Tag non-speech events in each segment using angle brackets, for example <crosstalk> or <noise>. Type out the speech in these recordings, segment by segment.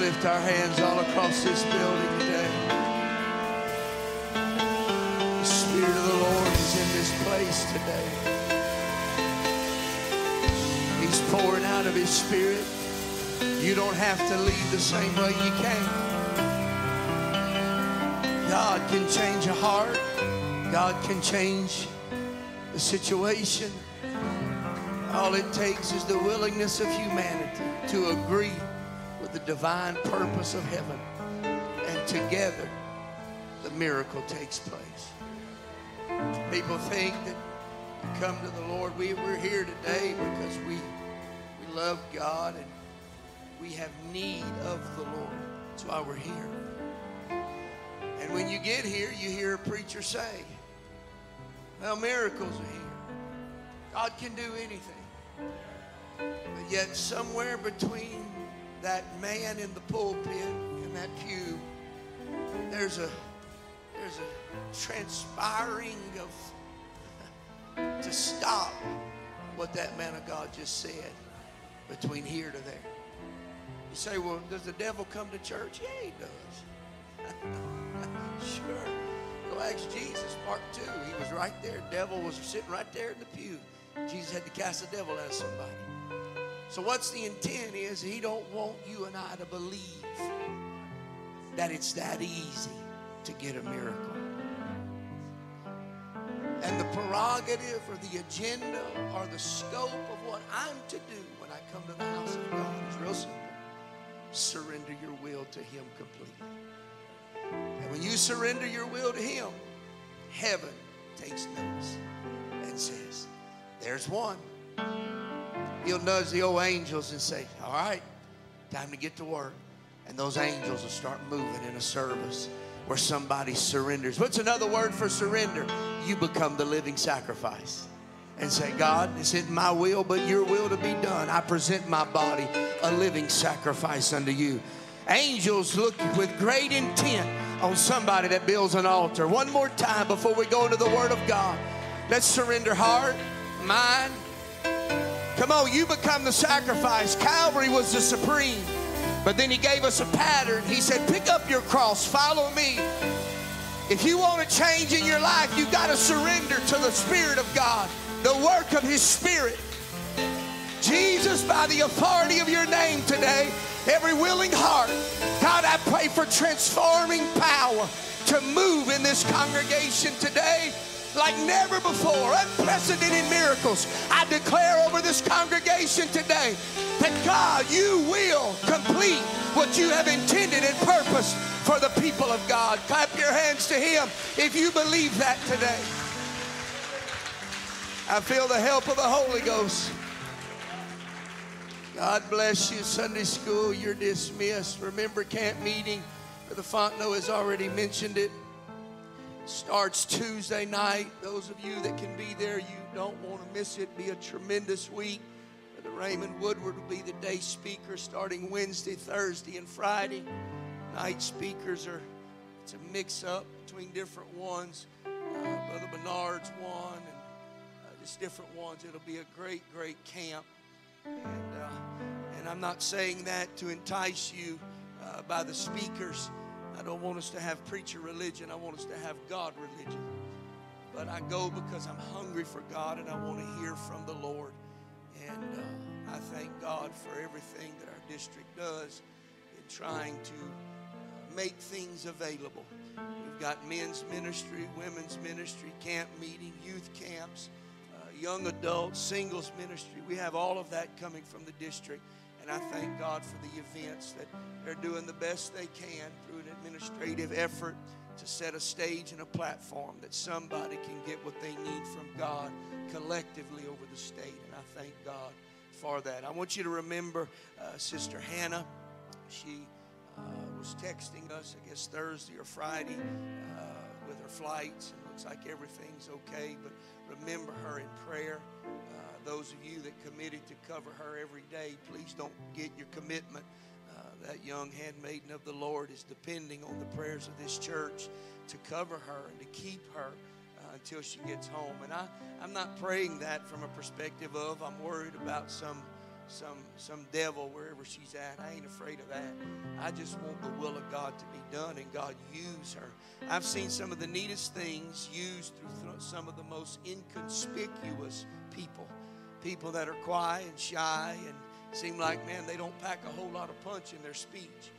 Lift our hands all across this building today. The Spirit of the Lord is in this place today. He's pouring out of His Spirit. You don't have to leave the same way you came. God can change a heart. God can change the situation. All it takes is the willingness of humanity to agree with the divine purpose of heaven. And together, the miracle takes place. People think that you come to the Lord. We, we're here today because we, we love God and we have need of the Lord. That's why we're here. And when you get here, you hear a preacher say, Well, miracles are here. God can do anything. But yet, somewhere between that man in the pulpit in that pew, there's a there's a transpiring of <laughs> to stop what that man of God just said between here to there. You say, well, does the devil come to church? Yeah, he does. <laughs> sure. Go ask Jesus, Mark 2. He was right there. Devil was sitting right there in the pew. Jesus had to cast the devil out of somebody. So what's the intent is he don't want you and I to believe that it's that easy to get a miracle. And the prerogative or the agenda or the scope of what I'm to do when I come to the house of God is real simple. Surrender your will to him completely. And when you surrender your will to him, heaven takes notice and says, there's one. He'll nudge the old angels and say, All right, time to get to work. And those angels will start moving in a service where somebody surrenders. What's another word for surrender? You become the living sacrifice. And say, God, it's in my will, but your will to be done. I present my body a living sacrifice unto you. Angels look with great intent on somebody that builds an altar. One more time before we go into the Word of God. Let's surrender heart, mind, Come on, you become the sacrifice. Calvary was the supreme. But then he gave us a pattern. He said, pick up your cross, follow me. If you want a change in your life, you got to surrender to the Spirit of God, the work of His Spirit. Jesus, by the authority of your name today, every willing heart, God, I pray for transforming power to move in this congregation today like never before. Unprecedented miracles. I declare over this congregation today that God, you will complete what you have intended and purposed for the people of God. Clap your hands to Him if you believe that today. I feel the help of the Holy Ghost. God bless you. Sunday school, you're dismissed. Remember camp meeting. The Fontenot has already mentioned it starts Tuesday night. Those of you that can be there, you don't want to miss it. Be a tremendous week. Brother Raymond Woodward will be the day speaker starting Wednesday, Thursday, and Friday. Night speakers are, it's a mix up between different ones. Uh, Brother Bernard's one, and uh, just different ones. It'll be a great, great camp. And, uh, and I'm not saying that to entice you uh, by the speakers. I don't want us to have preacher religion. I want us to have God religion. But I go because I'm hungry for God and I want to hear from the Lord. And uh, I thank God for everything that our district does in trying to uh, make things available. We've got men's ministry, women's ministry, camp meeting, youth camps, uh, young adults, singles ministry. We have all of that coming from the district. And I thank God for the events that they're doing the best they can through an administrative effort to set a stage and a platform that somebody can get what they need from God collectively over the state. And I thank God for that. I want you to remember uh, Sister Hannah. She uh, was texting us, I guess, Thursday or Friday uh, with her flights. And looks like everything's okay. But remember her in prayer those of you that committed to cover her every day, please don't get your commitment. Uh, that young handmaiden of the Lord is depending on the prayers of this church to cover her and to keep her uh, until she gets home. And I, I'm not praying that from a perspective of I'm worried about some some some devil wherever she's at. I ain't afraid of that. I just want the will of God to be done and God use her. I've seen some of the neatest things used through some of the most inconspicuous people. People that are quiet and shy and seem like, man, they don't pack a whole lot of punch in their speech.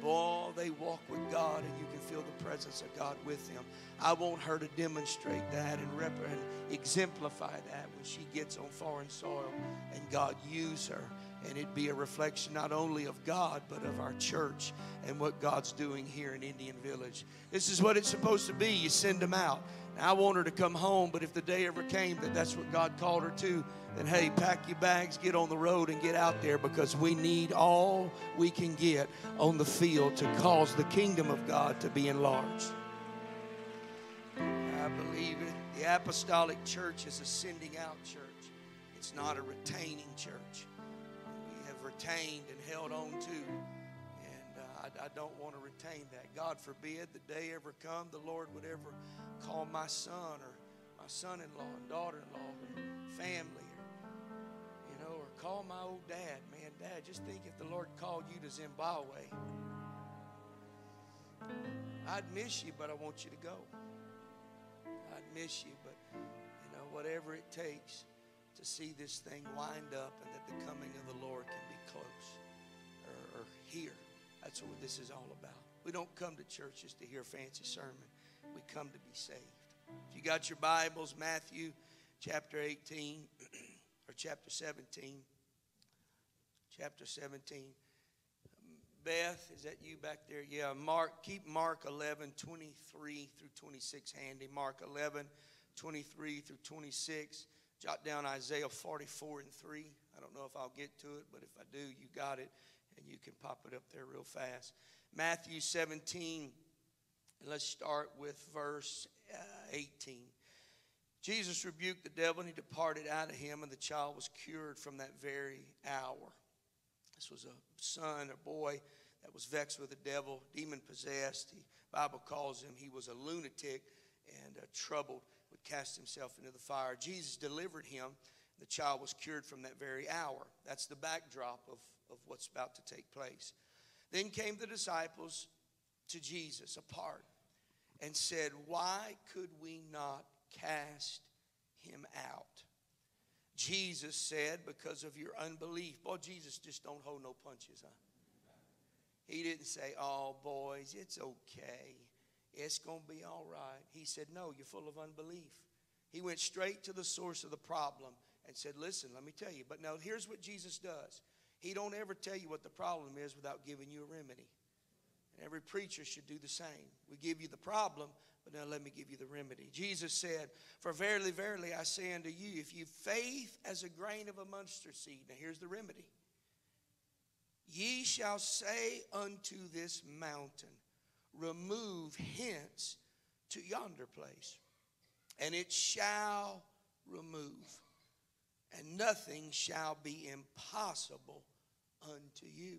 Boy, they walk with God and you can feel the presence of God with them. I want her to demonstrate that and, rep- and exemplify that when she gets on foreign soil and God use her and it be a reflection not only of God but of our church and what God's doing here in Indian Village. This is what it's supposed to be. You send them out. I want her to come home, but if the day ever came that that's what God called her to, then hey, pack your bags, get on the road, and get out there because we need all we can get on the field to cause the kingdom of God to be enlarged. I believe it. The apostolic church is a sending out church, it's not a retaining church. We have retained and held on to. I, don't want to retain that. God forbid the day ever come the Lord would ever call my son or my son in law and daughter in law and family or, you know, or call my old dad. Man, dad, just think if the Lord called you to Zimbabwe. I'd miss you, but I want you to go. I'd miss you, but you know, whatever it takes to see this thing wind up and that the coming of the Lord can be close or, or here. That's what this is all about. We don't come to church just to hear a fancy sermon. We come to be saved. If you got your Bibles, Matthew chapter 18 <clears throat> or chapter 17 chapter 17. Beth, is that you back there? Yeah, Mark, keep Mark 11, 23 through 26 handy. Mark 11, 23 through 26. Jot down Isaiah 44 and 3. I don't know if I'll get to it, but if I do, you got it, and you can pop it up there real fast. Matthew 17, and let's start with verse uh, 18. Jesus rebuked the devil, and he departed out of him, and the child was cured from that very hour. This was a son, a boy that was vexed with the devil, demon possessed. The Bible calls him, he was a lunatic and uh, troubled, would cast himself into the fire. Jesus delivered him. The child was cured from that very hour. That's the backdrop of, of what's about to take place. Then came the disciples to Jesus apart and said, Why could we not cast him out? Jesus said, because of your unbelief. Boy, Jesus just don't hold no punches, huh? He didn't say, oh, boys, it's okay. It's going to be all right. He said, no, you're full of unbelief. He went straight to the source of the problem and said, listen, let me tell you. But now here's what Jesus does. He don't ever tell you what the problem is without giving you a remedy. And every preacher should do the same. We give you the problem, but now let me give you the remedy. Jesus said, For verily, verily, I say unto you, if you faith as a grain of a mustard seed, now here's the remedy. Ye shall say unto this mountain, Remove hence to yonder place, and it shall remove, and nothing shall be impossible unto you.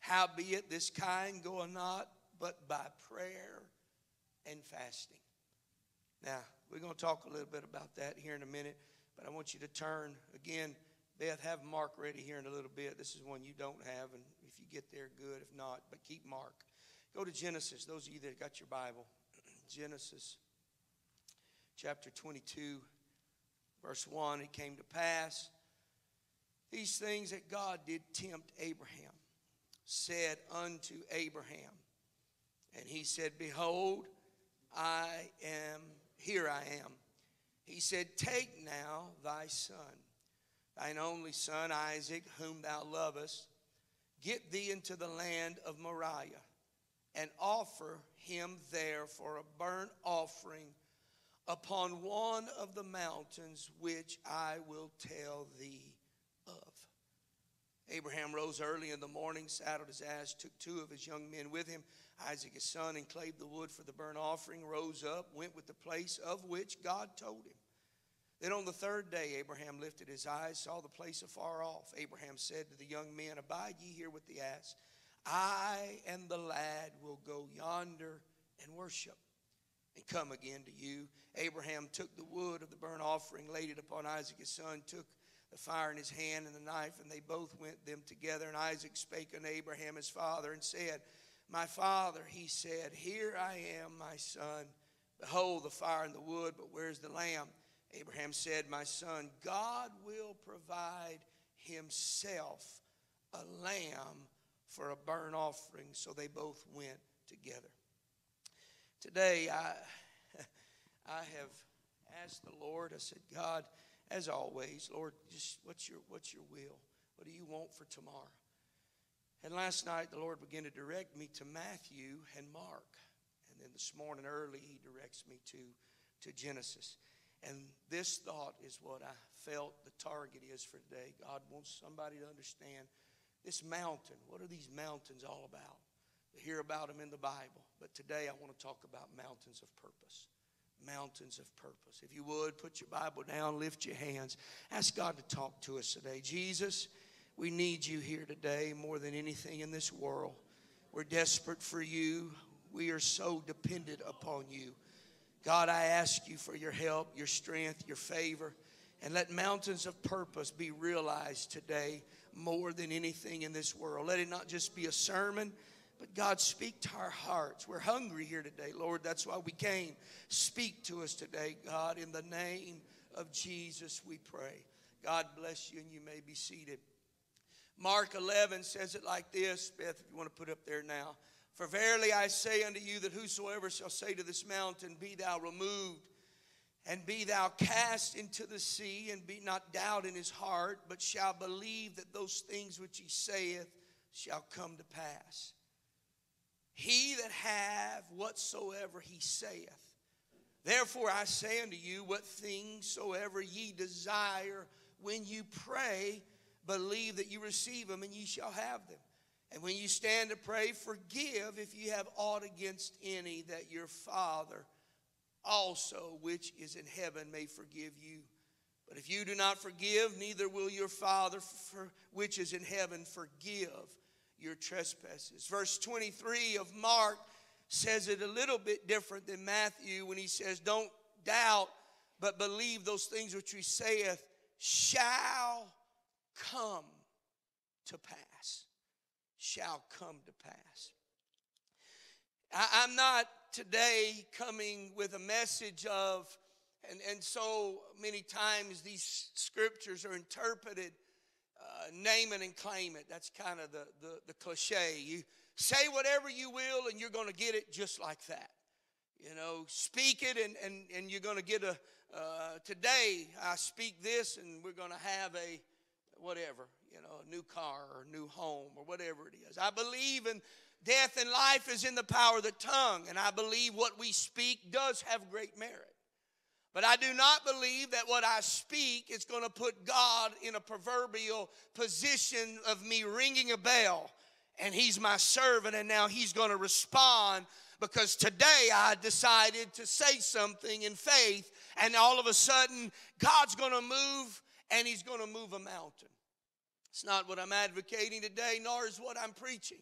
Howbeit, this kind goeth not but by prayer and fasting. Now, we're going to talk a little bit about that here in a minute, but I want you to turn again. Beth, have Mark ready here in a little bit. This is one you don't have, and if you get there, good. If not, but keep Mark. Go to Genesis, those of you that got your Bible. <clears throat> Genesis chapter 22, verse 1. It came to pass, these things that God did tempt Abraham said unto Abraham, and he said, Behold, I am, here I am. He said, Take now thy son, thine only son Isaac, whom thou lovest, get thee into the land of Moriah, and offer him there for a burnt offering upon one of the mountains which I will tell thee Abraham rose early in the morning, saddled his ass, took two of his young men with him, Isaac his son, and clave the wood for the burnt offering, rose up, went with the place of which God told him. Then on the third day, Abraham lifted his eyes, saw the place afar off. Abraham said to the young men, Abide ye here with the ass. I and the lad will go yonder and worship and come again to you. Abraham took the wood of the burnt offering, laid it upon Isaac his son, took the fire in his hand and the knife, and they both went them together. And Isaac spake unto Abraham his father and said, My father, he said, Here I am, my son. Behold, the fire and the wood, but where's the lamb? Abraham said, My son, God will provide himself a lamb for a burnt offering. So they both went together. Today, I, <laughs> I have asked the Lord, I said, God, as always, Lord, just what's your, what's your will? What do you want for tomorrow? And last night, the Lord began to direct me to Matthew and Mark. And then this morning early, He directs me to, to Genesis. And this thought is what I felt the target is for today. God wants somebody to understand this mountain. What are these mountains all about? We hear about them in the Bible. But today I want to talk about mountains of purpose mountains of purpose. If you would, put your Bible down, lift your hands. Ask God to talk to us today. Jesus, we need you here today more than anything in this world. We're desperate for you. We are so dependent upon you. God, I ask you for your help, your strength, your favor, and let mountains of purpose be realized today more than anything in this world. Let it not just be a sermon but God, speak to our hearts. We're hungry here today, Lord. That's why we came. Speak to us today, God. In the name of Jesus, we pray. God bless you, and you may be seated. Mark 11 says it like this. Beth, if you want to put up there now. For verily I say unto you that whosoever shall say to this mountain, Be thou removed, and be thou cast into the sea, and be not doubt in his heart, but shall believe that those things which he saith shall come to pass. He that have whatsoever he saith. Therefore I say unto you, what things soever ye desire when you pray, believe that you receive them and ye shall have them. And when you stand to pray, forgive if you have aught against any, that your Father also, which is in heaven, may forgive you. But if you do not forgive, neither will your Father, which is in heaven, forgive your trespasses. Verse 23 of Mark says it a little bit different than Matthew when he says, Don't doubt, but believe those things which he saith shall come to pass. Shall come to pass. I, am not today coming with a message of, and, and so many times these scriptures are interpreted uh, name it and claim it. That's kind of the, the, the cliche. You say whatever you will, and you're going to get it just like that. You know, speak it, and, and, and you're going to get a. Uh, today, I speak this, and we're going to have a whatever, you know, a new car or a new home or whatever it is. I believe in death and life is in the power of the tongue, and I believe what we speak does have great merit. But I do not believe that what I speak is going to put God in a proverbial position of me ringing a bell and he's my servant and now he's going to respond because today I decided to say something in faith and all of a sudden God's going to move and he's going to move a mountain. It's not what I'm advocating today, nor is what I'm preaching.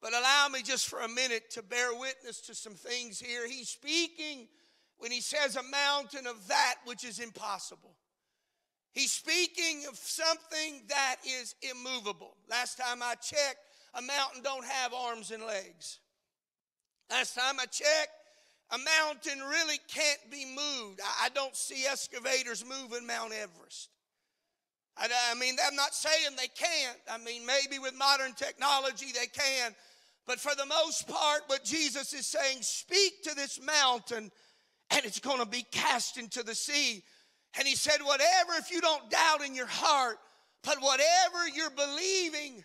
But allow me just for a minute to bear witness to some things here. He's speaking when he says a mountain of that which is impossible. He's speaking of something that is immovable. Last time I checked, a mountain don't have arms and legs. Last time I checked, a mountain really can't be moved. I, don't see excavators moving Mount Everest. I, I mean, I'm not saying they can't. I mean, maybe with modern technology they can. But for the most part, what Jesus is saying, speak to this mountain and it's going to be cast into the sea. And he said, Whatever, if you don't doubt in your heart, but whatever you're believing,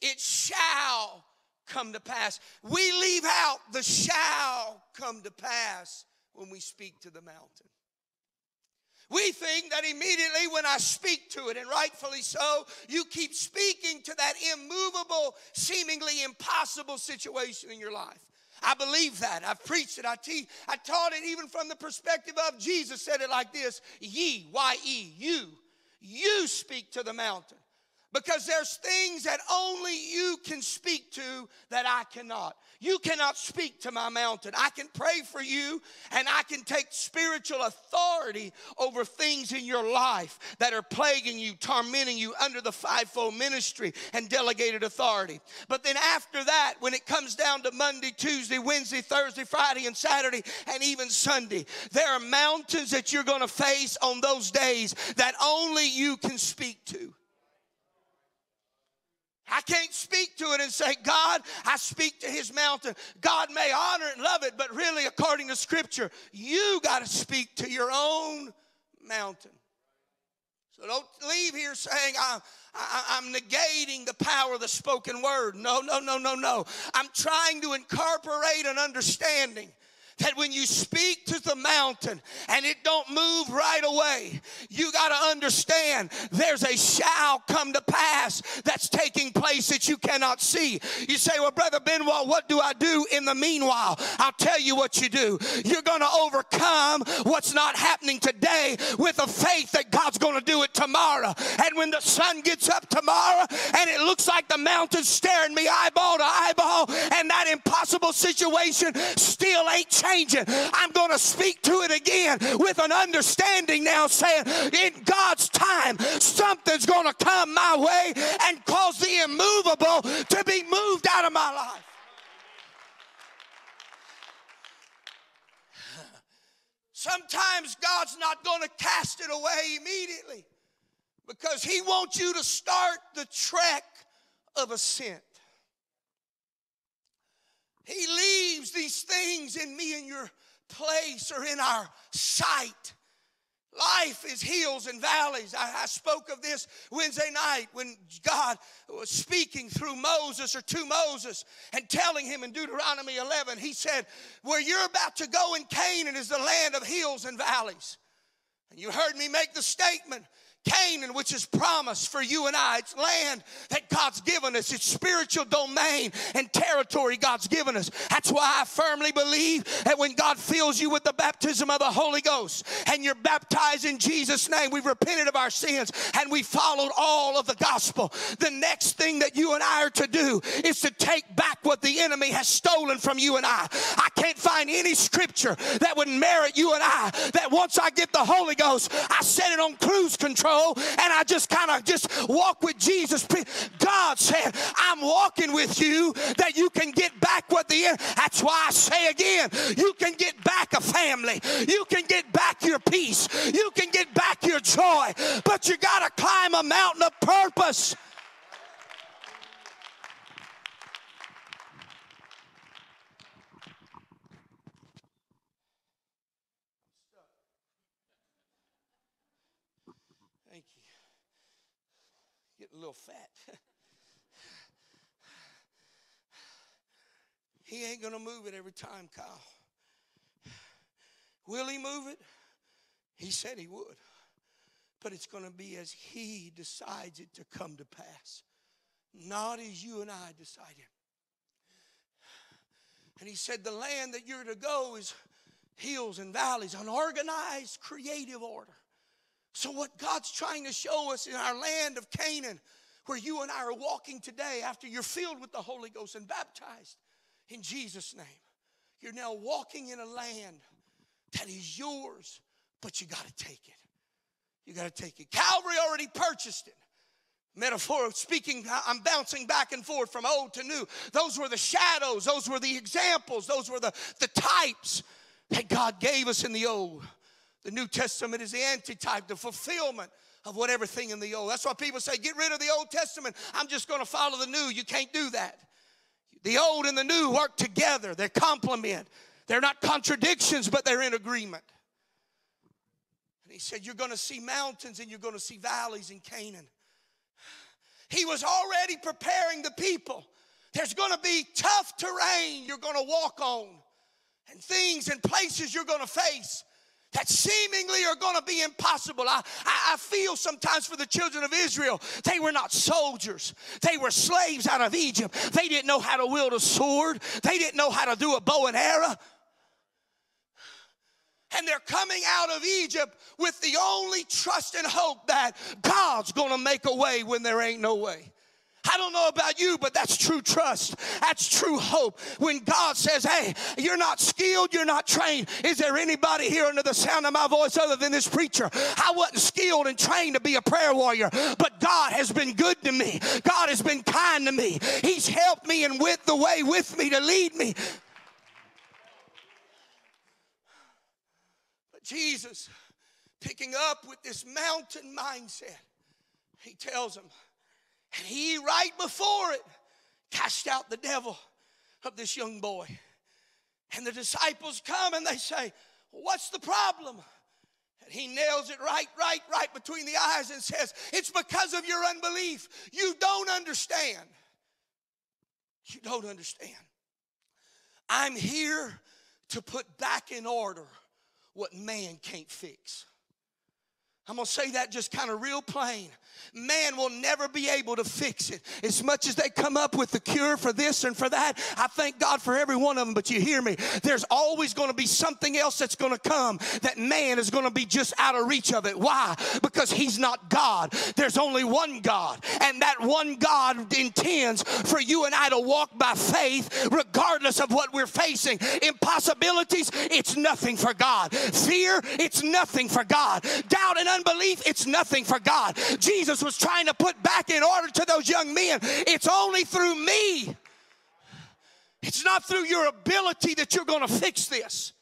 it shall come to pass. We leave out the shall come to pass when we speak to the mountain. We think that immediately when I speak to it, and rightfully so, you keep speaking to that immovable, seemingly impossible situation in your life. I believe that. I've preached it. I, te- I taught it even from the perspective of Jesus said it like this Ye, Y E, you, you speak to the mountain. Because there's things that only you can speak to that I cannot. You cannot speak to my mountain. I can pray for you and I can take spiritual authority over things in your life that are plaguing you, tormenting you under the fivefold ministry and delegated authority. But then after that, when it comes down to Monday, Tuesday, Wednesday, Thursday, Friday, and Saturday, and even Sunday, there are mountains that you're going to face on those days that only you can speak to. I can't speak to it and say, God, I speak to his mountain. God may honor and love it, but really, according to scripture, you got to speak to your own mountain. So don't leave here saying, I'm, I, am negating the power of the spoken word. No, no, no, no, no. I'm trying to incorporate an understanding that when you speak to the mountain and it don't move right away, you got to understand there's a shall come to pass that's taking place that you cannot see. You say, Well, Brother Benoit, what do I do in the meanwhile? I'll tell you what you do. You're going to overcome what's not happening today with a faith that God's going to do it tomorrow. And when the sun gets up tomorrow and it looks like the mountain's staring me eyeball to eyeball and that impossible situation still ain't changed changing. I'm going to speak to it again with an understanding now, saying, in God's time, something's going to come my way and cause the immovable to be moved out of my life. Sometimes God's not going to cast it away immediately because He wants you to start the trek of ascent. He leaves these things in me in your place or in our sight. Life is hills and valleys. I, I, spoke of this Wednesday night when God was speaking through Moses or to Moses and telling him in Deuteronomy 11, he said, Where you're about to go in Canaan is the land of hills and valleys. And you heard me make the statement Canaan, which is promised for you and I. It's land that God's given us. It's spiritual domain and territory God's given us. That's why I firmly believe that when God fills you with the baptism of the Holy Ghost and you're baptized in Jesus' name, we've repented of our sins and we followed all of the gospel. The next thing that you and I are to do is to take back what the enemy has stolen from you and I. I can't find any scripture that would merit you and I that once I get the Holy Ghost, I set it on cruise control control and I just kind of just walk with Jesus. God said, I'm walking with you that you can get back what the that's why I say again, you can get back a family, you can get back your peace, you can get back your joy, but you got to climb a mountain of purpose. Little fat. he ain't going to move it every time, Kyle. Will he move it? He said he would. But it's going to be as he decides it to come to pass, not as you and I decide it. And he said, The land that you're to go is hills and valleys, an organized, creative order. So, what God's trying to show us in our land of Canaan, where you and I are walking today after you're filled with the Holy Ghost and baptized in Jesus' name, you're now walking in a land that is yours, but you got to take it. You got to take it. Calvary already purchased it. Metaphor of speaking, I'm bouncing back and forth from old to new. Those were the shadows, those were the examples, those were the, the types that God gave us in the old. The New Testament is the antitype, the fulfillment of what everything in the old. That's why people say, get rid of the Old Testament. I'm just going to follow the new. You can't do that. The old and the new work together, they complement. They're not contradictions, but they're in agreement. And he said, You're going to see mountains and you're going to see valleys in Canaan. He was already preparing the people. There's going to be tough terrain you're going to walk on, and things and places you're going to face that seemingly are going to be impossible. I, I, feel sometimes for the children of Israel, they were not soldiers. They were slaves out of Egypt. They didn't know how to wield a sword, they didn't know how to do a bow and arrow. And they're coming out of Egypt with the only trust and hope that God's gonna make a way when there ain't no way. I don't know about you, but that's true trust. That's true hope. When God says, Hey, you're not skilled, you're not trained. Is there anybody here under the sound of my voice other than this preacher? I wasn't skilled and trained to be a prayer warrior, but God has been good to me. God has been kind to me. He's helped me and went the way with me to lead me. But Jesus, picking up with this mountain mindset, he tells them, and he, right before it, cast out the devil of this young boy. And the disciples come and they say, What's the problem? And he nails it right, right, right between the eyes and says, It's because of your unbelief. You don't understand. You don't understand. I'm here to put back in order what man can't fix. I'm gonna say that just kind of real plain. Man will never be able to fix it. As much as they come up with the cure for this and for that, I thank God for every one of them, but you hear me. There's always gonna be something else that's gonna come that man is gonna be just out of reach of it. Why? Because he's not God. There's only one God, and that one God intends for you and I to walk by faith regardless of what we're facing. Impossibilities, it's nothing for God. Fear, it's nothing for God. Doubt and unbelief, it's nothing for God. Jesus was trying to put back in order to those young men, it's only through me. It's not through your ability that you're going to fix this.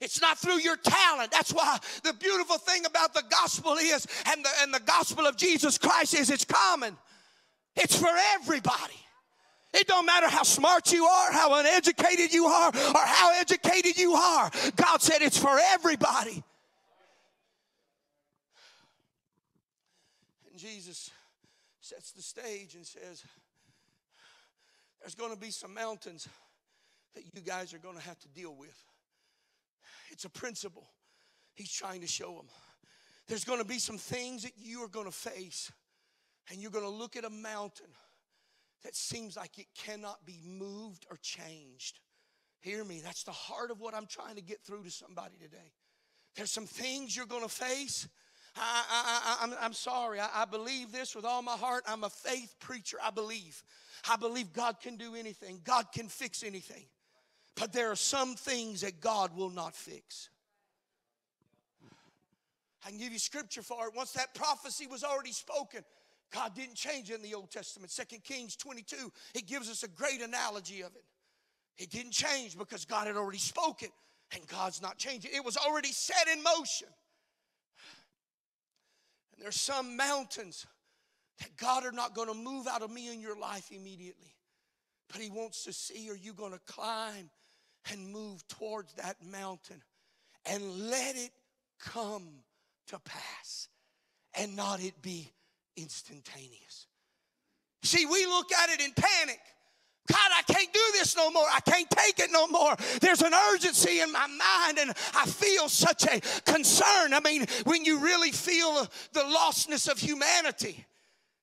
It's not through your talent. That's why the beautiful thing about the gospel is, and the, and the gospel of Jesus Christ is, it's common. It's for everybody. It don't matter how smart you are, how uneducated you are, or how educated you are. God said it's for everybody. Jesus sets the stage and says, There's going to be some mountains that you guys are going to have to deal with. It's a principle he's trying to show them. There's going to be some things that you are going to face, and you're going to look at a mountain that seems like it cannot be moved or changed. Hear me, that's the heart of what I'm trying to get through to somebody today. There's some things you're going to face I, I, I, am I'm sorry. I, I believe this with all my heart. I'm a faith preacher. I believe. I believe God can do anything, God can fix anything. But there are some things that God will not fix. I can give you scripture for it. Once that prophecy was already spoken, God didn't change it in the Old Testament. Second Kings 22, it gives us a great analogy of it. It didn't change because God had already spoken, and God's not changing. It was already set in motion. There's some mountains that God are not going to move out of me in your life immediately. But He wants to see are you going to climb and move towards that mountain and let it come to pass and not it be instantaneous. See, we look at it in panic. God, I can't do this no more. I can't take it no more. There's an urgency in my mind, and I feel such a concern. I mean, when you really feel the lostness of humanity.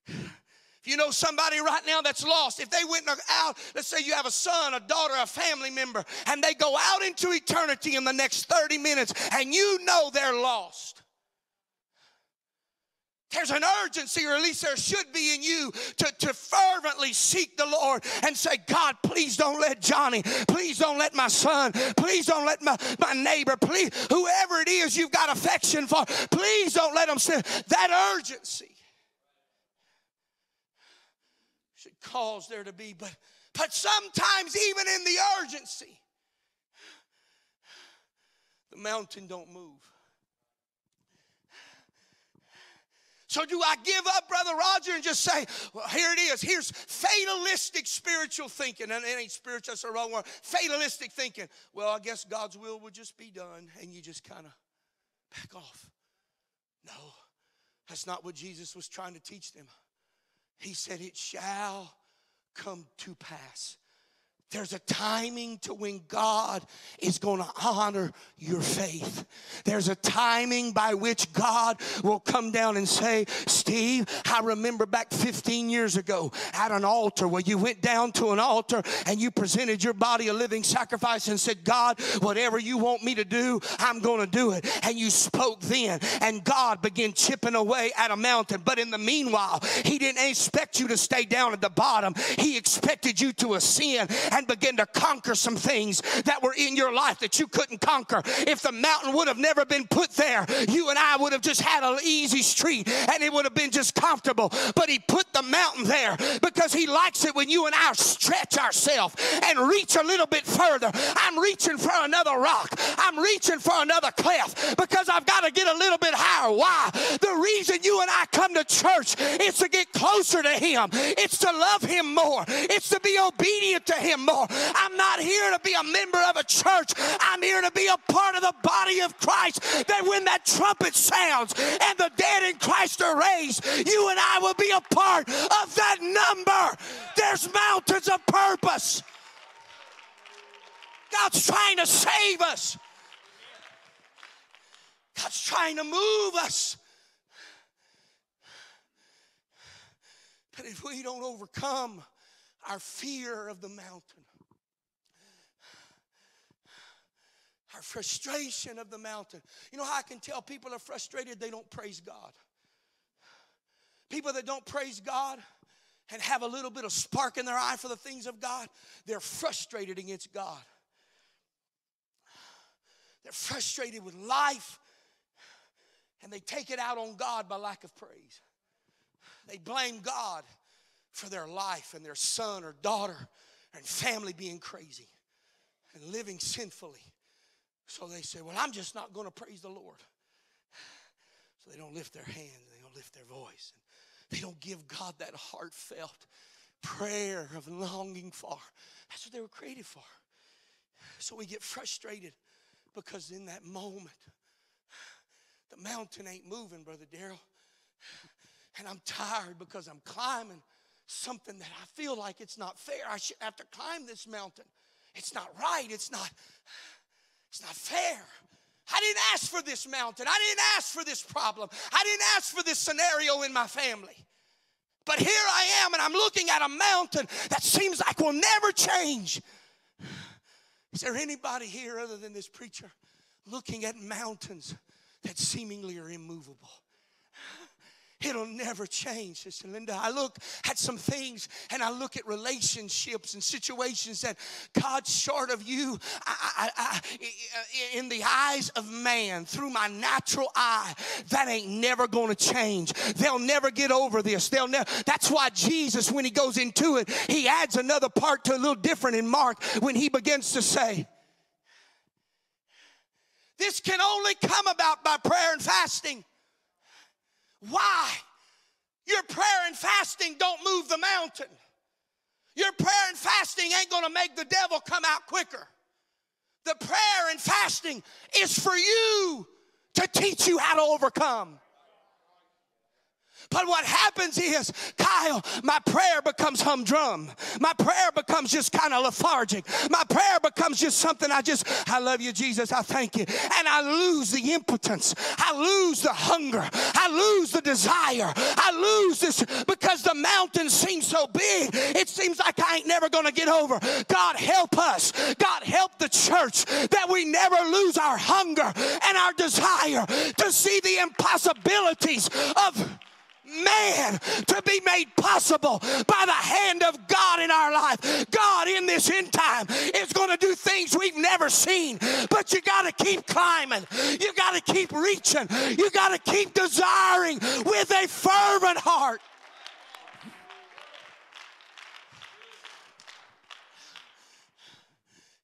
If you know somebody right now that's lost, if they went out, let's say you have a son, a daughter, a family member, and they go out into eternity in the next 30 minutes, and you know they're lost. There's an urgency, or at least there should be in you, to, to fervently seek the Lord and say, God, please don't let Johnny, please don't let my son, please don't let my, my neighbor, please, whoever it is you've got affection for, please don't let them sin. That urgency should cause there to be, but, but sometimes even in the urgency, the mountain don't move. So, do I give up, Brother Roger, and just say, well, here it is? Here's fatalistic spiritual thinking. And it ain't spiritual, that's the wrong word. Fatalistic thinking. Well, I guess God's will would just be done, and you just kind of back off. No, that's not what Jesus was trying to teach them. He said, It shall come to pass There's a timing to when God is going to honor your faith. There's a timing by which God will come down and say, Steve, I remember back 15 years ago at an altar where you went down to an altar and you presented your body a living sacrifice and said, God, whatever you want me to do, I'm going to do it. And you spoke then, and God began chipping away at a mountain. But in the meanwhile, He didn't expect you to stay down at the bottom, He expected you to ascend and begin to conquer some things that were in your life that you couldn't conquer. If the mountain would have never been put there, you and I would have just had an easy street and it would have been just comfortable. But He put the mountain there because He likes it when you and I stretch ourselves and reach a little bit further. I'm reaching for another rock, I'm reaching for another cleft because I've got to get a little bit higher. Why? The reason you and I come to church is to get closer to Him, it's to love Him more, it's to be obedient to Him more. I'm not here to be a member of a church. I'm here to be a part of the body of Christ. That when that trumpet sounds and the dead in Christ are raised, you and I will be a part of that number. There's mountains of purpose. God's trying to save us. God's trying to move us. But if we don't overcome our fear of the mountain, our frustration of the mountain. You know how I can tell people are frustrated? They don't praise God. People that don't praise God and have a little bit of spark in their eye for the things of God, they're frustrated against God. They're frustrated with life and they take it out on God by lack of praise. They blame God for their life and their son or daughter and family being crazy and living sinfully. So they say, Well, I'm just not going to praise the Lord. So they don't lift their hands, they don't lift their voice. And they don't give God that heartfelt prayer of longing for. That's what they were created for. So we get frustrated because in that moment, the mountain ain't moving, Brother Daryl. And I'm tired because I'm climbing something that I feel like it's not fair. I should have to climb this mountain. It's not right. It's not. It's not fair. I didn't ask for this mountain. I didn't ask for this problem. I didn't ask for this scenario in my family. But here I am, and I'm looking at a mountain that seems like will never change. Is there anybody here other than this preacher looking at mountains that seemingly are immovable? It'll never change, Sister Linda. I look at some things and I look at relationships and situations that God, short of you, I, I, I, in the eyes of man, through my natural eye, that ain't never to change. They'll never get over this. They'll never. That's why Jesus, when he goes into it, he adds another part to a little different in Mark when he begins to say, This can only come about by prayer and fasting. Why? Your prayer and fasting don't move the mountain. Your prayer and fasting ain't to make the devil come out quicker. The prayer and fasting is for you to teach you how to overcome. But what happens is, Kyle, my prayer becomes humdrum. My prayer becomes just kind of lethargic. My prayer becomes just something I just, I love you, Jesus, I thank you. And I lose the impotence. I lose the hunger. I lose the desire. I lose this because the mountain seems so big. It seems like I ain't never going to get over. God help us. God help the church that we never lose our hunger and our desire to see the impossibilities of man to be made possible by the hand of God in our life. God in this end time is going to do things we've never seen, but you got to keep climbing. You got to keep reaching. You got to keep desiring with a fervent heart.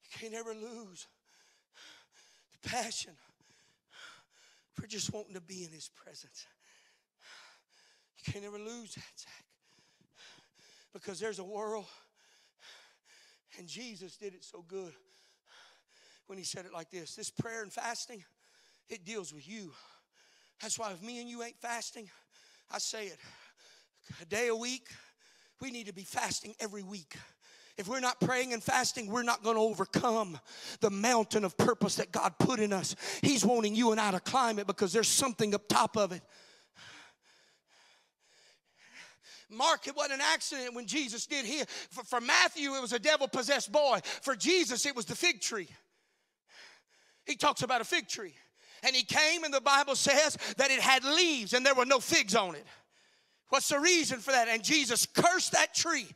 You can't ever lose the passion for just wanting to be in His presence. Can't ever lose that, Zach. Because there's a world, and Jesus did it so good when he said it like this this prayer and fasting, it deals with you. That's why if me and you ain't fasting, I say it a day a week, we need to be fasting every week. If we're not praying and fasting, we're not going to overcome the mountain of purpose that God put in us. He's wanting you and I to climb it because there's something up top of it. Mark, it wasn't an accident when Jesus did here. For, for Matthew, it was a devil possessed boy. For Jesus, it was the fig tree. He talks about a fig tree. And he came, and the Bible says that it had leaves and there were no figs on it. What's the reason for that? And Jesus cursed that tree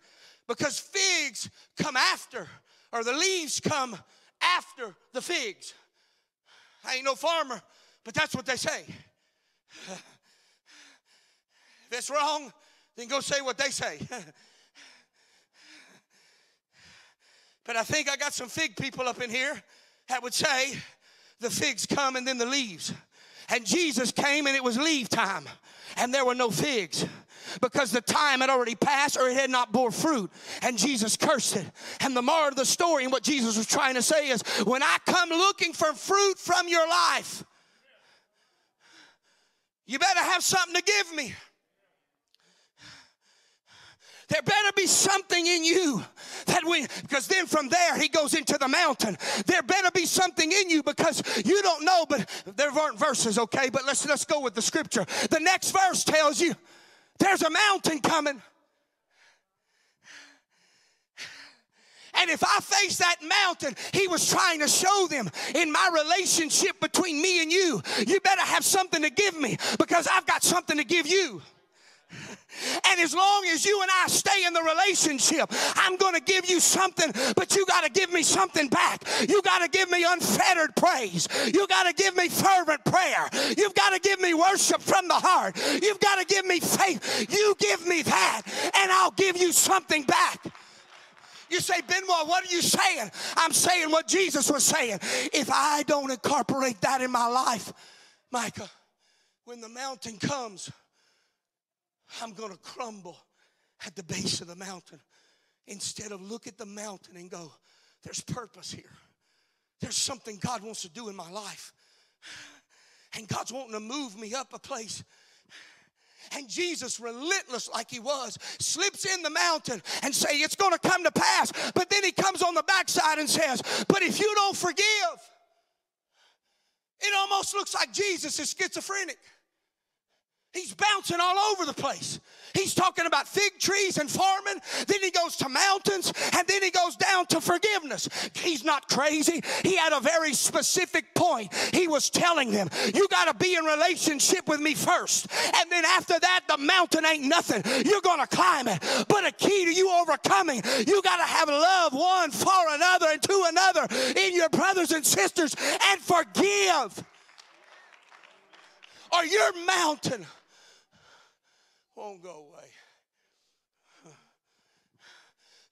because figs come after, or the leaves come after the figs. I ain't no farmer, but that's what they say. <laughs> if it's wrong, then go say what they say. <laughs> but I think I got some fig people up in here that would say, the figs come and then the leaves. And Jesus came and it was leave time and there were no figs because the time had already passed or it had not bore fruit and Jesus cursed it. And the moral of the story and what Jesus was trying to say is when I come looking for fruit from your life, you better have something to give me. There better be something in you that we, because then from there he goes into the mountain. There better be something in you because you don't know, but there aren't verses, okay? But let's let's go with the scripture. The next verse tells you there's a mountain coming. And if I face that mountain, he was trying to show them in my relationship between me and you, you better have something to give me because I've got something to give you. And as long as you and I stay in the relationship, I'm going to give you something, but you got to give me something back. You got to give me unfettered praise. You got to give me fervent prayer. You've got to give me worship from the heart. You've got to give me faith. You give me that, and I'll give you something back. You say, Benoit, what are you saying? I'm saying what Jesus was saying. If I don't incorporate that in my life, Micah, when the mountain comes, I'm going to crumble at the base of the mountain instead of look at the mountain and go, there's purpose here. There's something God wants to do in my life. And God's wanting to move me up a place. And Jesus, relentless like he was, slips in the mountain and say, it's going to come to pass. But then he comes on the backside and says, but if you don't forgive, it almost looks like Jesus is schizophrenic. He's bouncing all over the place. He's talking about fig trees and farming. Then he goes to mountains and then he goes down to forgiveness. He's not crazy. He had a very specific point. He was telling them, You got to be in relationship with me first. And then after that, the mountain ain't nothing. You're going to climb it. But a key to you overcoming, you got to have love one for another and to another in your brothers and sisters and forgive. Or your mountain won't go away.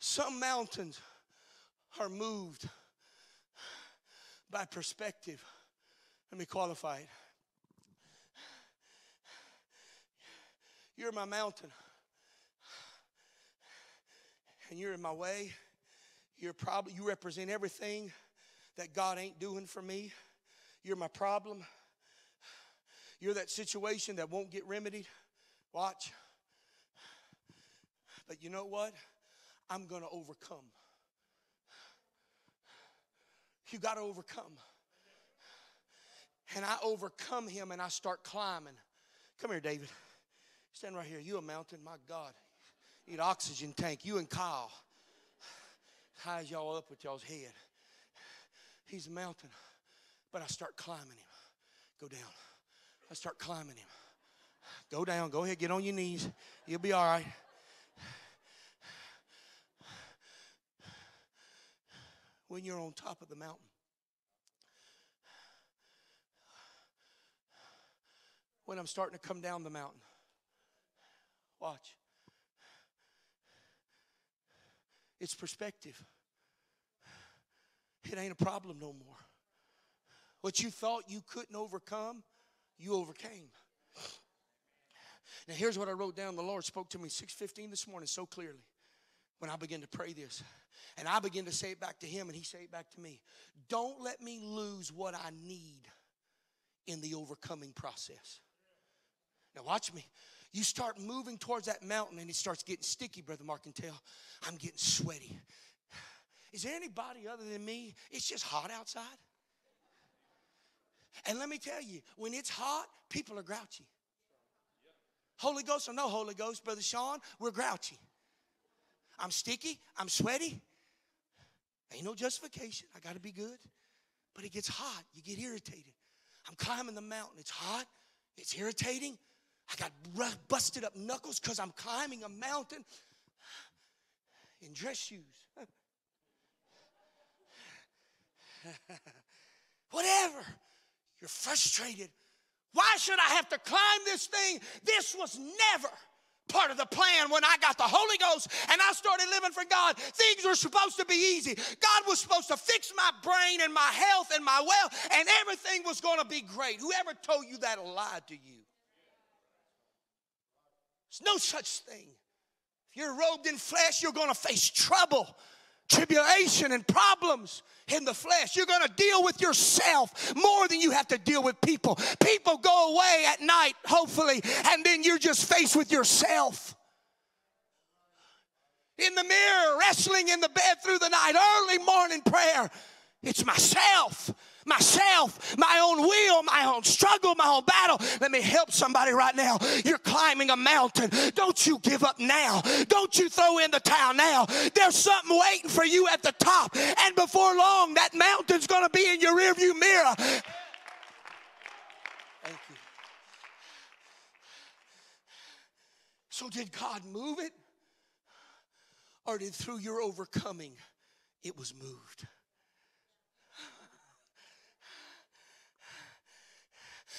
Some mountains are moved by perspective. Let me qualify it. You're my mountain, and you're in my way. You're probably you represent everything that God ain't doing for me. You're my problem. You're that situation that won't get remedied. Watch. But you know what? I'm going to overcome. You got to overcome. And I overcome him and I start climbing. Come here, David. Stand right here. You a mountain, my God. Need oxygen tank. You and Kyle. High as y'all up with y'all's head. He's a mountain. But I start climbing him. Go down. I start climbing him. Go down. Go ahead. Get on your knees. You'll be all right. When you're on top of the mountain, when I'm starting to come down the mountain, watch. It's perspective. It ain't a problem no more. What you thought you couldn't overcome, you overcame. Now here's what I wrote down. The Lord spoke to me 6:15 this morning so clearly when I began to pray this. And I began to say it back to him and he said it back to me. Don't let me lose what I need in the overcoming process. Now watch me. You start moving towards that mountain and it starts getting sticky, Brother Mark can tell. I'm getting sweaty. Is there anybody other than me? It's just hot outside. And let me tell you, when it's hot, people are grouchy. Holy Ghost or no Holy Ghost, Brother Sean, we're grouchy. I'm sticky, I'm sweaty. Ain't no justification. I got to be good. But it gets hot, you get irritated. I'm climbing the mountain, it's hot, it's irritating. I got busted up knuckles because I'm climbing a mountain in dress shoes. <laughs> Whatever. You're frustrated. Why should I have to climb this thing? This was never part of the plan when I got the Holy Ghost and I started living for God. Things were supposed to be easy. God was supposed to fix my brain and my health and my wealth, and everything was going to be great. Whoever told you that lied to you. There's no such thing. If you're robed in flesh, you're going to face trouble tribulation and problems in the flesh. You're going to deal with yourself more than you have to deal with people. People go away at night, hopefully, and then you're just faced with yourself. In the mirror, wrestling in the bed through the night, early morning prayer. It's myself myself, my own will, my own struggle, my own battle. Let me help somebody right now. You're climbing a mountain. Don't you give up now. Don't you throw in the towel now. There's something waiting for you at the top. And before long, that mountain's going to be in your rearview mirror. Thank you. So, did God move it? Or did through your overcoming, it was moved?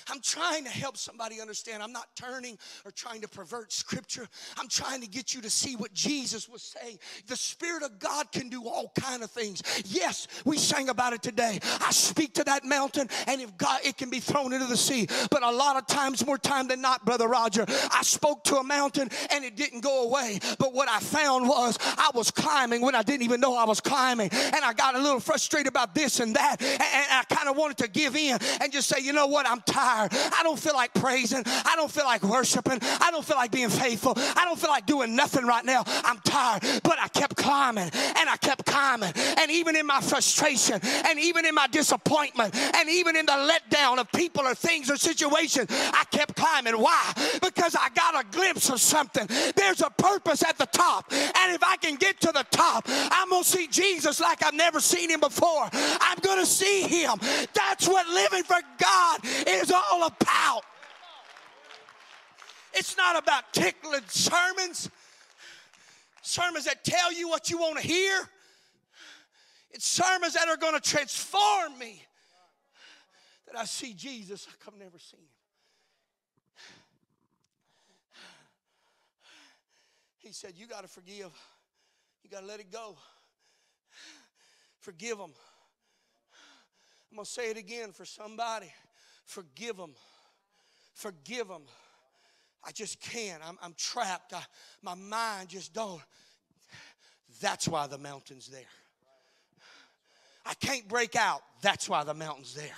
I'm trying to help somebody understand. I'm not turning or trying to pervert scripture. I'm trying to get you to see what Jesus was saying. The Spirit of God can do all kind of things. Yes, we sang about it today. I speak to that mountain, and if God, it can be thrown into the sea. But a lot of times, more time than not, Brother Roger, I spoke to a mountain and it didn't go away. But what I found was I was climbing when I didn't even know I was climbing. And I got a little frustrated about this and that. And I kind of wanted to give in and just say, you know what, I'm tired tired. I don't feel like praising. I don't feel like worshiping. I don't feel like being faithful. I don't feel like doing nothing right now. I'm tired. But I kept climbing and I kept climbing. And even in my frustration and even in my disappointment and even in the letdown of people or things or situations, I kept climbing. Why? Because I got a glimpse of something. There's a purpose at the top. And if I can get to the top, I'm going to see Jesus like I've never seen him before. I'm going to see him. That's what living for God is all all about. It's not about tickling sermons, sermons that tell you what you want to hear. It's sermons that are going to transform me. That I see Jesus like I've never seen him. He said, You got to forgive. You got to let it go. Forgive them. I'm going to say it again for somebody. Forgive them. Forgive them. I just can't. I'm, I'm trapped. I, my mind just don't. That's why the mountain's there. I can't break out. That's why the mountain's there.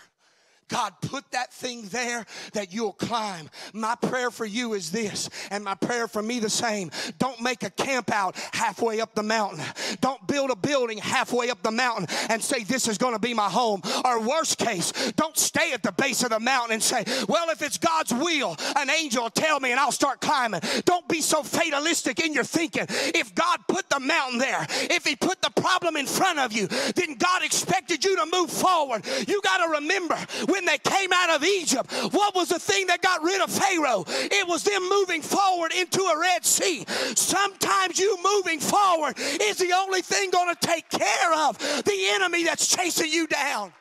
God put that thing there that you'll climb. My prayer for you is this, and my prayer for me the same. Don't make a camp out halfway up the mountain. Don't build a building halfway up the mountain and say, This is going to be my home. Or worst case, don't stay at the base of the mountain and say, Well, if it's God's will, an angel will tell me and I'll start climbing. Don't be so fatalistic in your thinking. If God put the mountain there, if He put the problem in front of you, then God expected you to move forward. You got to remember when they came out of Egypt, what was the thing that got rid of Pharaoh? It was them moving forward into a Red Sea. Sometimes you moving forward is the only thing going to take care of the enemy that's chasing you down.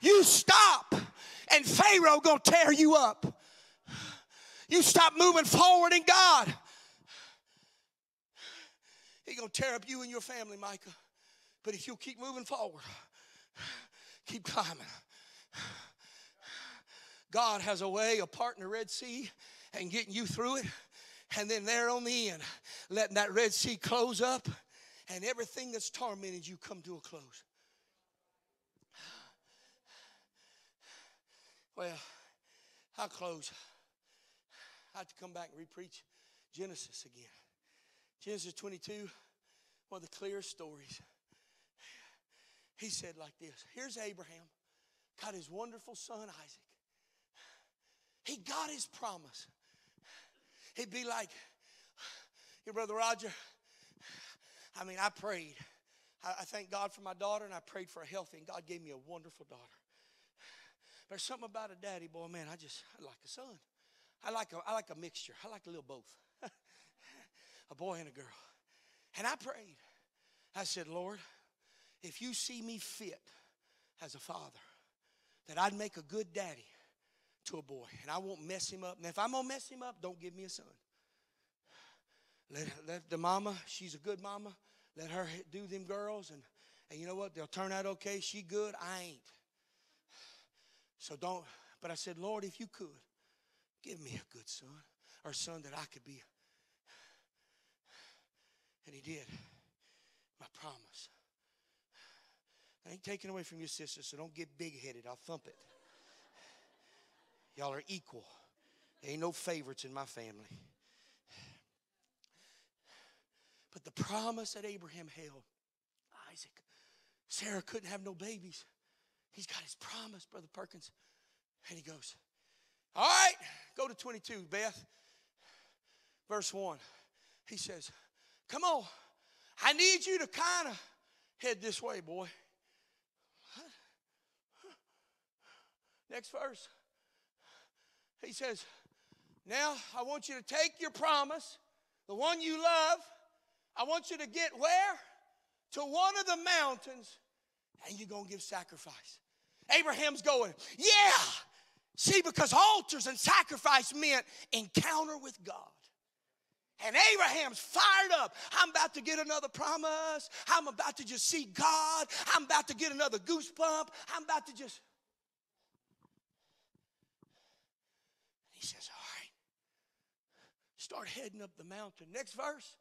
You stop, and Pharaoh going to tear you up. You stop moving forward in God. He's going to tear up you and your family, Micah. But if you'll keep moving forward, Keep climbing. God has a way of parting the Red Sea and getting you through it. And then there on the end, letting that Red Sea close up and everything that's tormented you come to a close. Well, I'll close. I have to come back and repreach Genesis again. Genesis 22. one of the clearest stories. He said like this Here's Abraham, got his wonderful son Isaac. He got his promise. He'd be like, Your brother Roger, I mean, I prayed. I, thank God for my daughter, and I prayed for a healthy, and God gave me a wonderful daughter. There's something about a daddy boy, man. I just I like a son. I like a I like a mixture. I like a little both. <laughs> a boy and a girl. And I prayed. I said, Lord, if you see me fit as a father, that I'd make a good daddy to a boy, and I won't mess him up. And if I'm gonna mess him up, don't give me a son. Let, let the mama, she's a good mama. Let her do them girls, and, and you know what? They'll turn out okay. She good, I ain't. So don't, but I said, Lord, if you could, give me a good son, or son that I could be. And he did. My promise. I ain't taking away from your sister, so don't get big headed. I'll thump it. Y'all are equal. There ain't no favorites in my family. But the promise that Abraham held, Isaac, Sarah couldn't have no babies. He's got his promise, Brother Perkins. And he goes, All right, go to 22, Beth. Verse 1. He says, Come on, I need you to kind of head this way, boy. Next verse. He says, Now I want you to take your promise, the one you love, I want you to get where? To one of the mountains, and you're going to give sacrifice. Abraham's going, Yeah. See, because altars and sacrifice meant encounter with God. And Abraham's fired up. I'm about to get another promise. I'm about to just see God. I'm about to get another goosebump. I'm about to just. He says, All right. Start heading up the mountain. Next verse.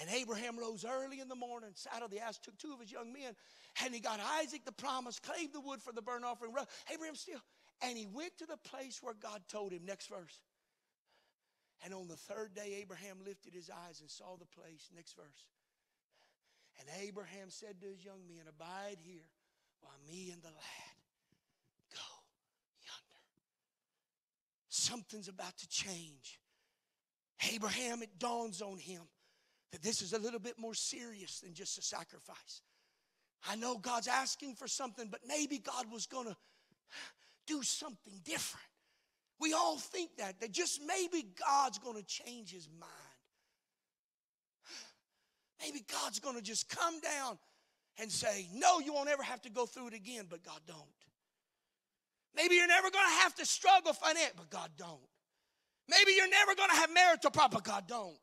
And Abraham rose early in the morning, saddled the ass, took two of his young men, and he got Isaac the promise, clave the wood for the burnt offering. Abraham still, and he went to the place where God told him. Next verse. And on the third day, Abraham lifted his eyes and saw the place. Next verse. And Abraham said to his young men, Abide here while me and the lad go yonder. Something's about to change. Abraham, it dawns on him that this is a little bit more serious than just a sacrifice. I know God's asking for something, but maybe God was going to do something different. We all think that, that just maybe God's going to change his mind. Maybe God's going to just come down and say, No, you won't ever have to go through it again, but God don't. Maybe you're never going to have to struggle financially, but God don't. Maybe you're never going to have marital problems, but God don't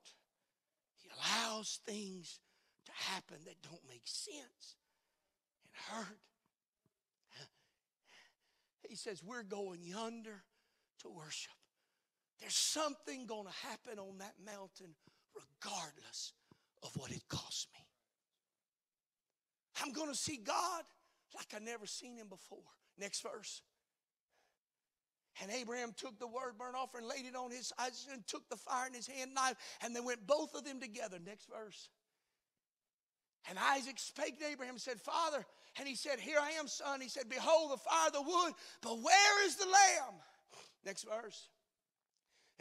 He allows things to happen that don't make sense and hurt. He says, We're going yonder to worship. There's something going to happen on that mountain regardless of what it costs me. I'm going to see God like I never seen him before. Next verse. And Abraham took the word burnt offering, laid it on his eyes, and took the fire in his hand knife, and they went both of them together. Next verse. And Isaac spake to Abraham and said, Father, and he said, Here I am, son. He said, Behold the fire, the wood, but where is the lamb? Next verse.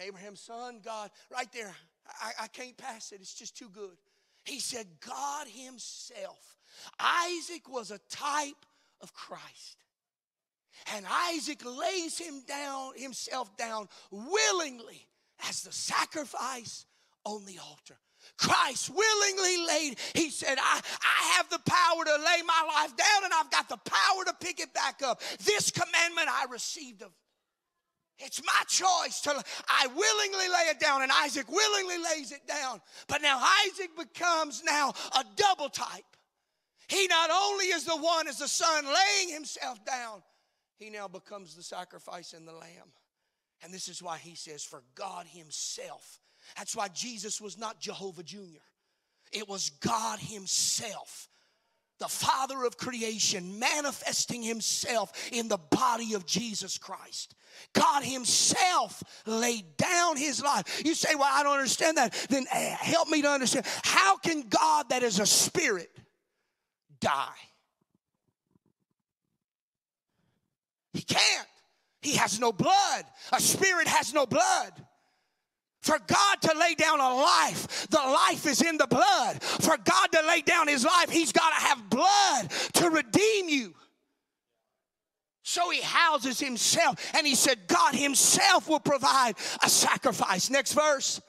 Abraham's son, God, right there. I, I can't pass it. It's just too good. He said, God Himself. Isaac was a type of Christ. And Isaac lays him down, himself down willingly as the sacrifice on the altar. Christ willingly laid, he said, I, I have the power to lay my life down and I've got the power to pick it back up. This commandment I received of. It's my choice to, I willingly lay it down and Isaac willingly lays it down. But now Isaac becomes now a double type. He not only is the one as the son laying himself down, he now becomes the sacrifice and the lamb. And this is why he says, For God Himself. That's why Jesus was not Jehovah Jr., it was God Himself the father of creation, manifesting himself in the body of Jesus Christ. God Himself laid down His life. You say, Well, I don't understand that. Then eh, help me to understand. How can God, that is a spirit, die? He can't. He has no blood. A spirit has no blood. For God to lay down a life, the life is in the blood. For God to lay down his life, he's got to have blood to redeem you. So he houses himself, and he said, God himself will provide a sacrifice. Next verse.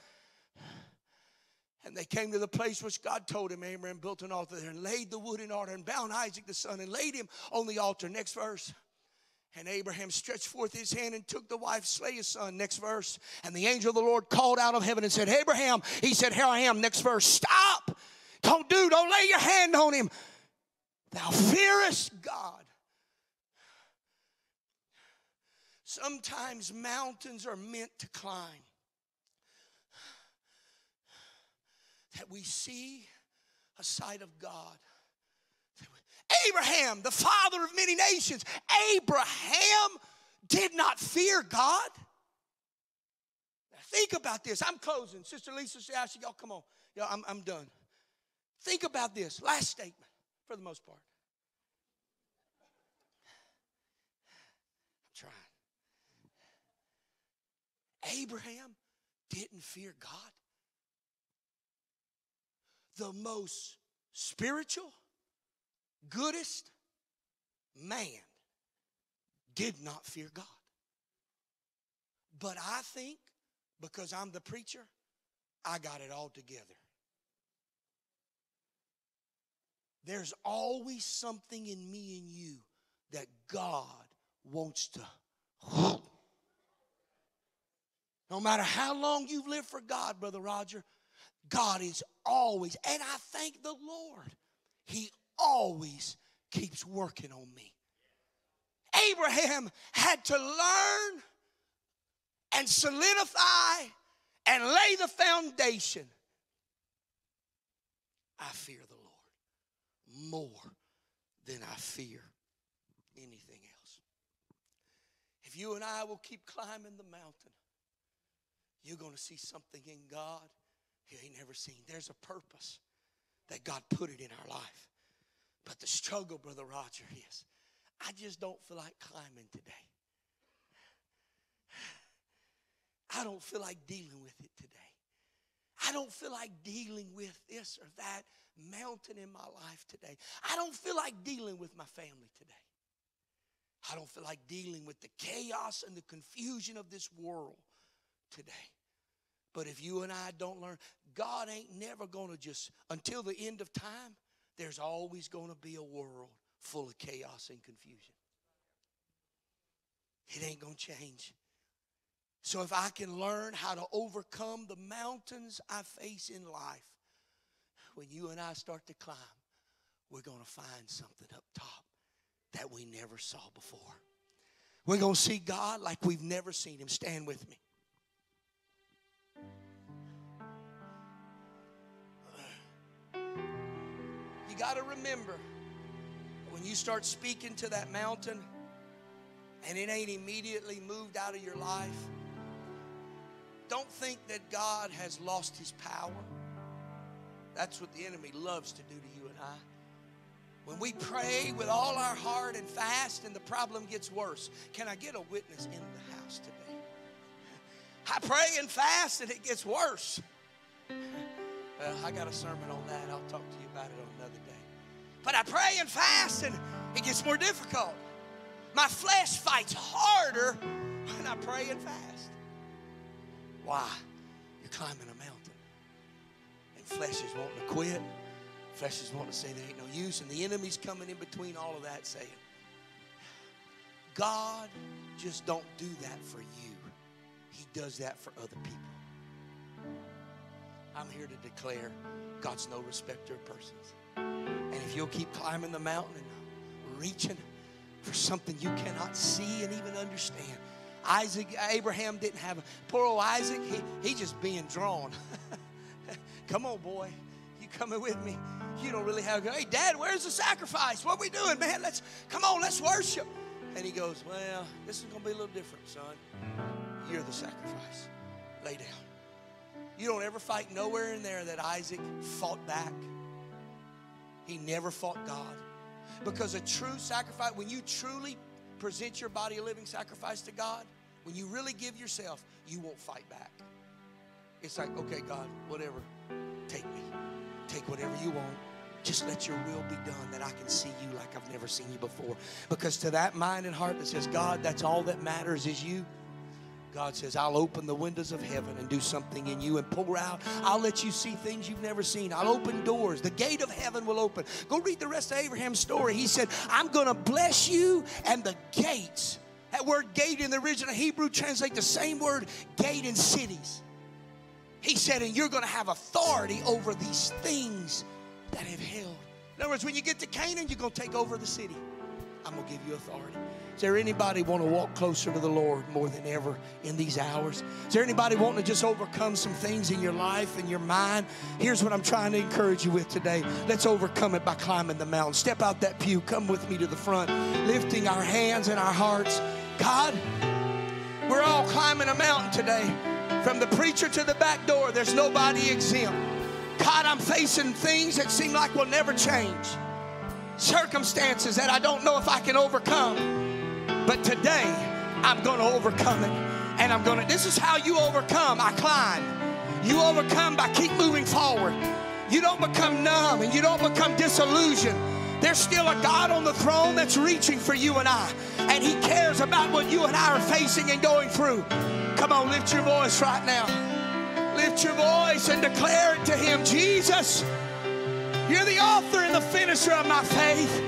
And they came to the place which God told him. Abraham built an altar there and laid the wood in order and bound Isaac the son and laid him on the altar. Next verse. And Abraham stretched forth his hand and took the wife, slay his son. Next verse. And the angel of the Lord called out of heaven and said, Abraham, he said, Here I am. Next verse. Stop. Don't do, don't lay your hand on him. Thou fearest God. Sometimes mountains are meant to climb. That we see a sight of God Abraham, the father of many nations, Abraham did not fear God. Now think about this. I'm closing. Sister Lisa, Ashley, y'all come on. Y'all, I'm, I'm done. Think about this. Last statement, for the most part. I'm trying. Abraham didn't fear God. The most spiritual, goodest man did not fear God. But I think because I'm the preacher, I got it all together. There's always something in me and you that God wants to. No matter how long you've lived for God, Brother Roger, God is always, and I thank the Lord, He always keeps working on me. Abraham had to learn and solidify and lay the foundation. I fear the Lord more than I fear anything else. If you and I will keep climbing the mountain, you're going to see something in God you ain't never seen. There's a purpose that God put it in our life. But the struggle, Brother Roger, is I just don't feel like climbing today. I don't feel like dealing with it today. I don't feel like dealing with this or that mountain in my life today. I don't feel like dealing with my family today. I don't feel like dealing with the chaos and the confusion of this world today. But if you and I don't learn, God ain't never going to just, until the end of time, there's always going to be a world full of chaos and confusion. It ain't going to change. So if I can learn how to overcome the mountains I face in life, when you and I start to climb, we're going to find something up top that we never saw before. We're going to see God like we've never seen him. Stand with me. Got to remember when you start speaking to that mountain and it ain't immediately moved out of your life, don't think that God has lost his power. That's what the enemy loves to do to you and I. When we pray with all our heart and fast and the problem gets worse, can I get a witness in the house today? I pray and fast and it gets worse. Well, I got a sermon on that. I'll talk to you about it on another day. But I pray and fast, and it gets more difficult. My flesh fights harder when I pray and fast. Why? You're climbing a mountain. And flesh is wanting to quit. Flesh is wanting to say there ain't no use. And the enemy's coming in between all of that saying, God just don't do that for you. He does that for other people. I'm here to declare God's no respecter of persons. And if you'll keep climbing the mountain and reaching for something you cannot see and even understand. Isaac, Abraham didn't have a poor old Isaac, he, he just being drawn. <laughs> Come on, boy. You coming with me? you don't really have, hey, Dad, where's the sacrifice? What we doing, man? Let's, come on, let's worship. And he goes, well, this is going to be a little different, son. You're the sacrifice. Lay down. You don't ever fight nowhere in there that Isaac fought back. He never fought God. Because a true sacrifice, when you truly present your body a living sacrifice to God, when you really give yourself, you won't fight back. It's like, okay, God, whatever, take me. Take whatever you want. Just let your will be done that I can see you like I've never seen you before. Because to that mind and heart that says, God, that's all that matters is you. God says, I'll open the windows of heaven and do something in you and pour out. I'll let you see things you've never seen. I'll open doors. The gate of heaven will open. Go read the rest of Abraham's story. He said, I'm going to bless you and the gates. That word gate in the original Hebrew translate the same word gate in cities. He said, and you're going to have authority over these things that have held. In other words, when you get to Canaan, you're going to take over the city. I'm going to give you authority. Is there anybody want to walk closer to the Lord more than ever in these hours? Is there anybody wanting to just overcome some things in your life and your mind? Here's what I'm trying to encourage you with today. Let's overcome it by climbing the mountain. Step out that pew. Come with me to the front, lifting our hands and our hearts. God, we're all climbing a mountain today. From the preacher to the back door, there's nobody exempt. God, I'm facing things that seem like will never change. Circumstances that I don't know if I can overcome. But today, I'm going to overcome it. And I'm going to, this is how you overcome. I climb. You overcome by keep moving forward. You don't become numb and you don't become disillusioned. There's still a God on the throne that's reaching for you and I. And He cares about what you and I are facing and going through. Come on, lift your voice right now. Lift your voice and declare it to Him Jesus, you're the author and the finisher of my faith.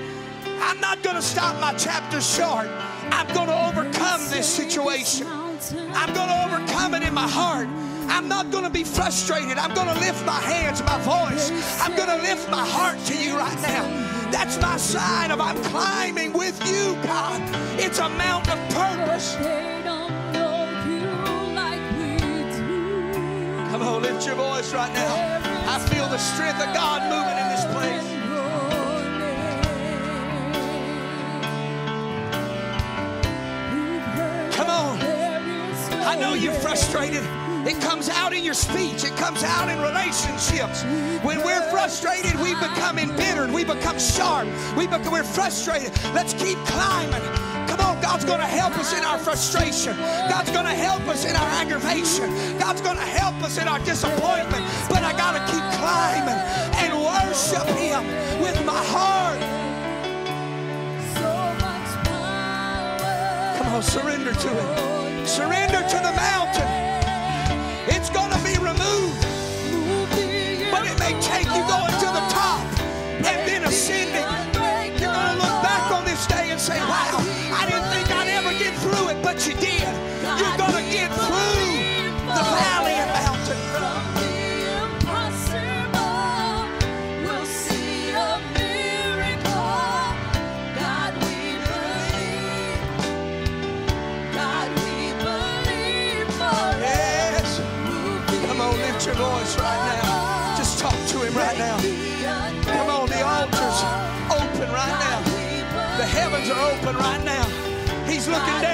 I'm not going to stop my chapter short. I'm going to overcome this situation. I'm going to overcome it in my heart. I'm not going to be frustrated. I'm going to lift my hands, my voice. I'm going to lift my heart to you right now. That's my sign of I'm climbing with you, God. It's a mount of purpose. Come on, lift your voice right now. I feel the strength of God moving in this place. I know you're frustrated. It comes out in your speech. It comes out in relationships. When we're frustrated, we become embittered. We become sharp. We become, we're frustrated. Let's keep climbing. Come on, God's going to help us in our frustration. God's going to help us in our aggravation. God's going to help us in our disappointment. But I got to keep climbing and worship Him with my heart. Come on, surrender to it. Surrender to the mountain. It's going to be removed. But it may take you going to the top and then ascending. You're going to look back on this day and say, wow, I didn't think I'd ever get through it, but you did. You're going to get through open right now.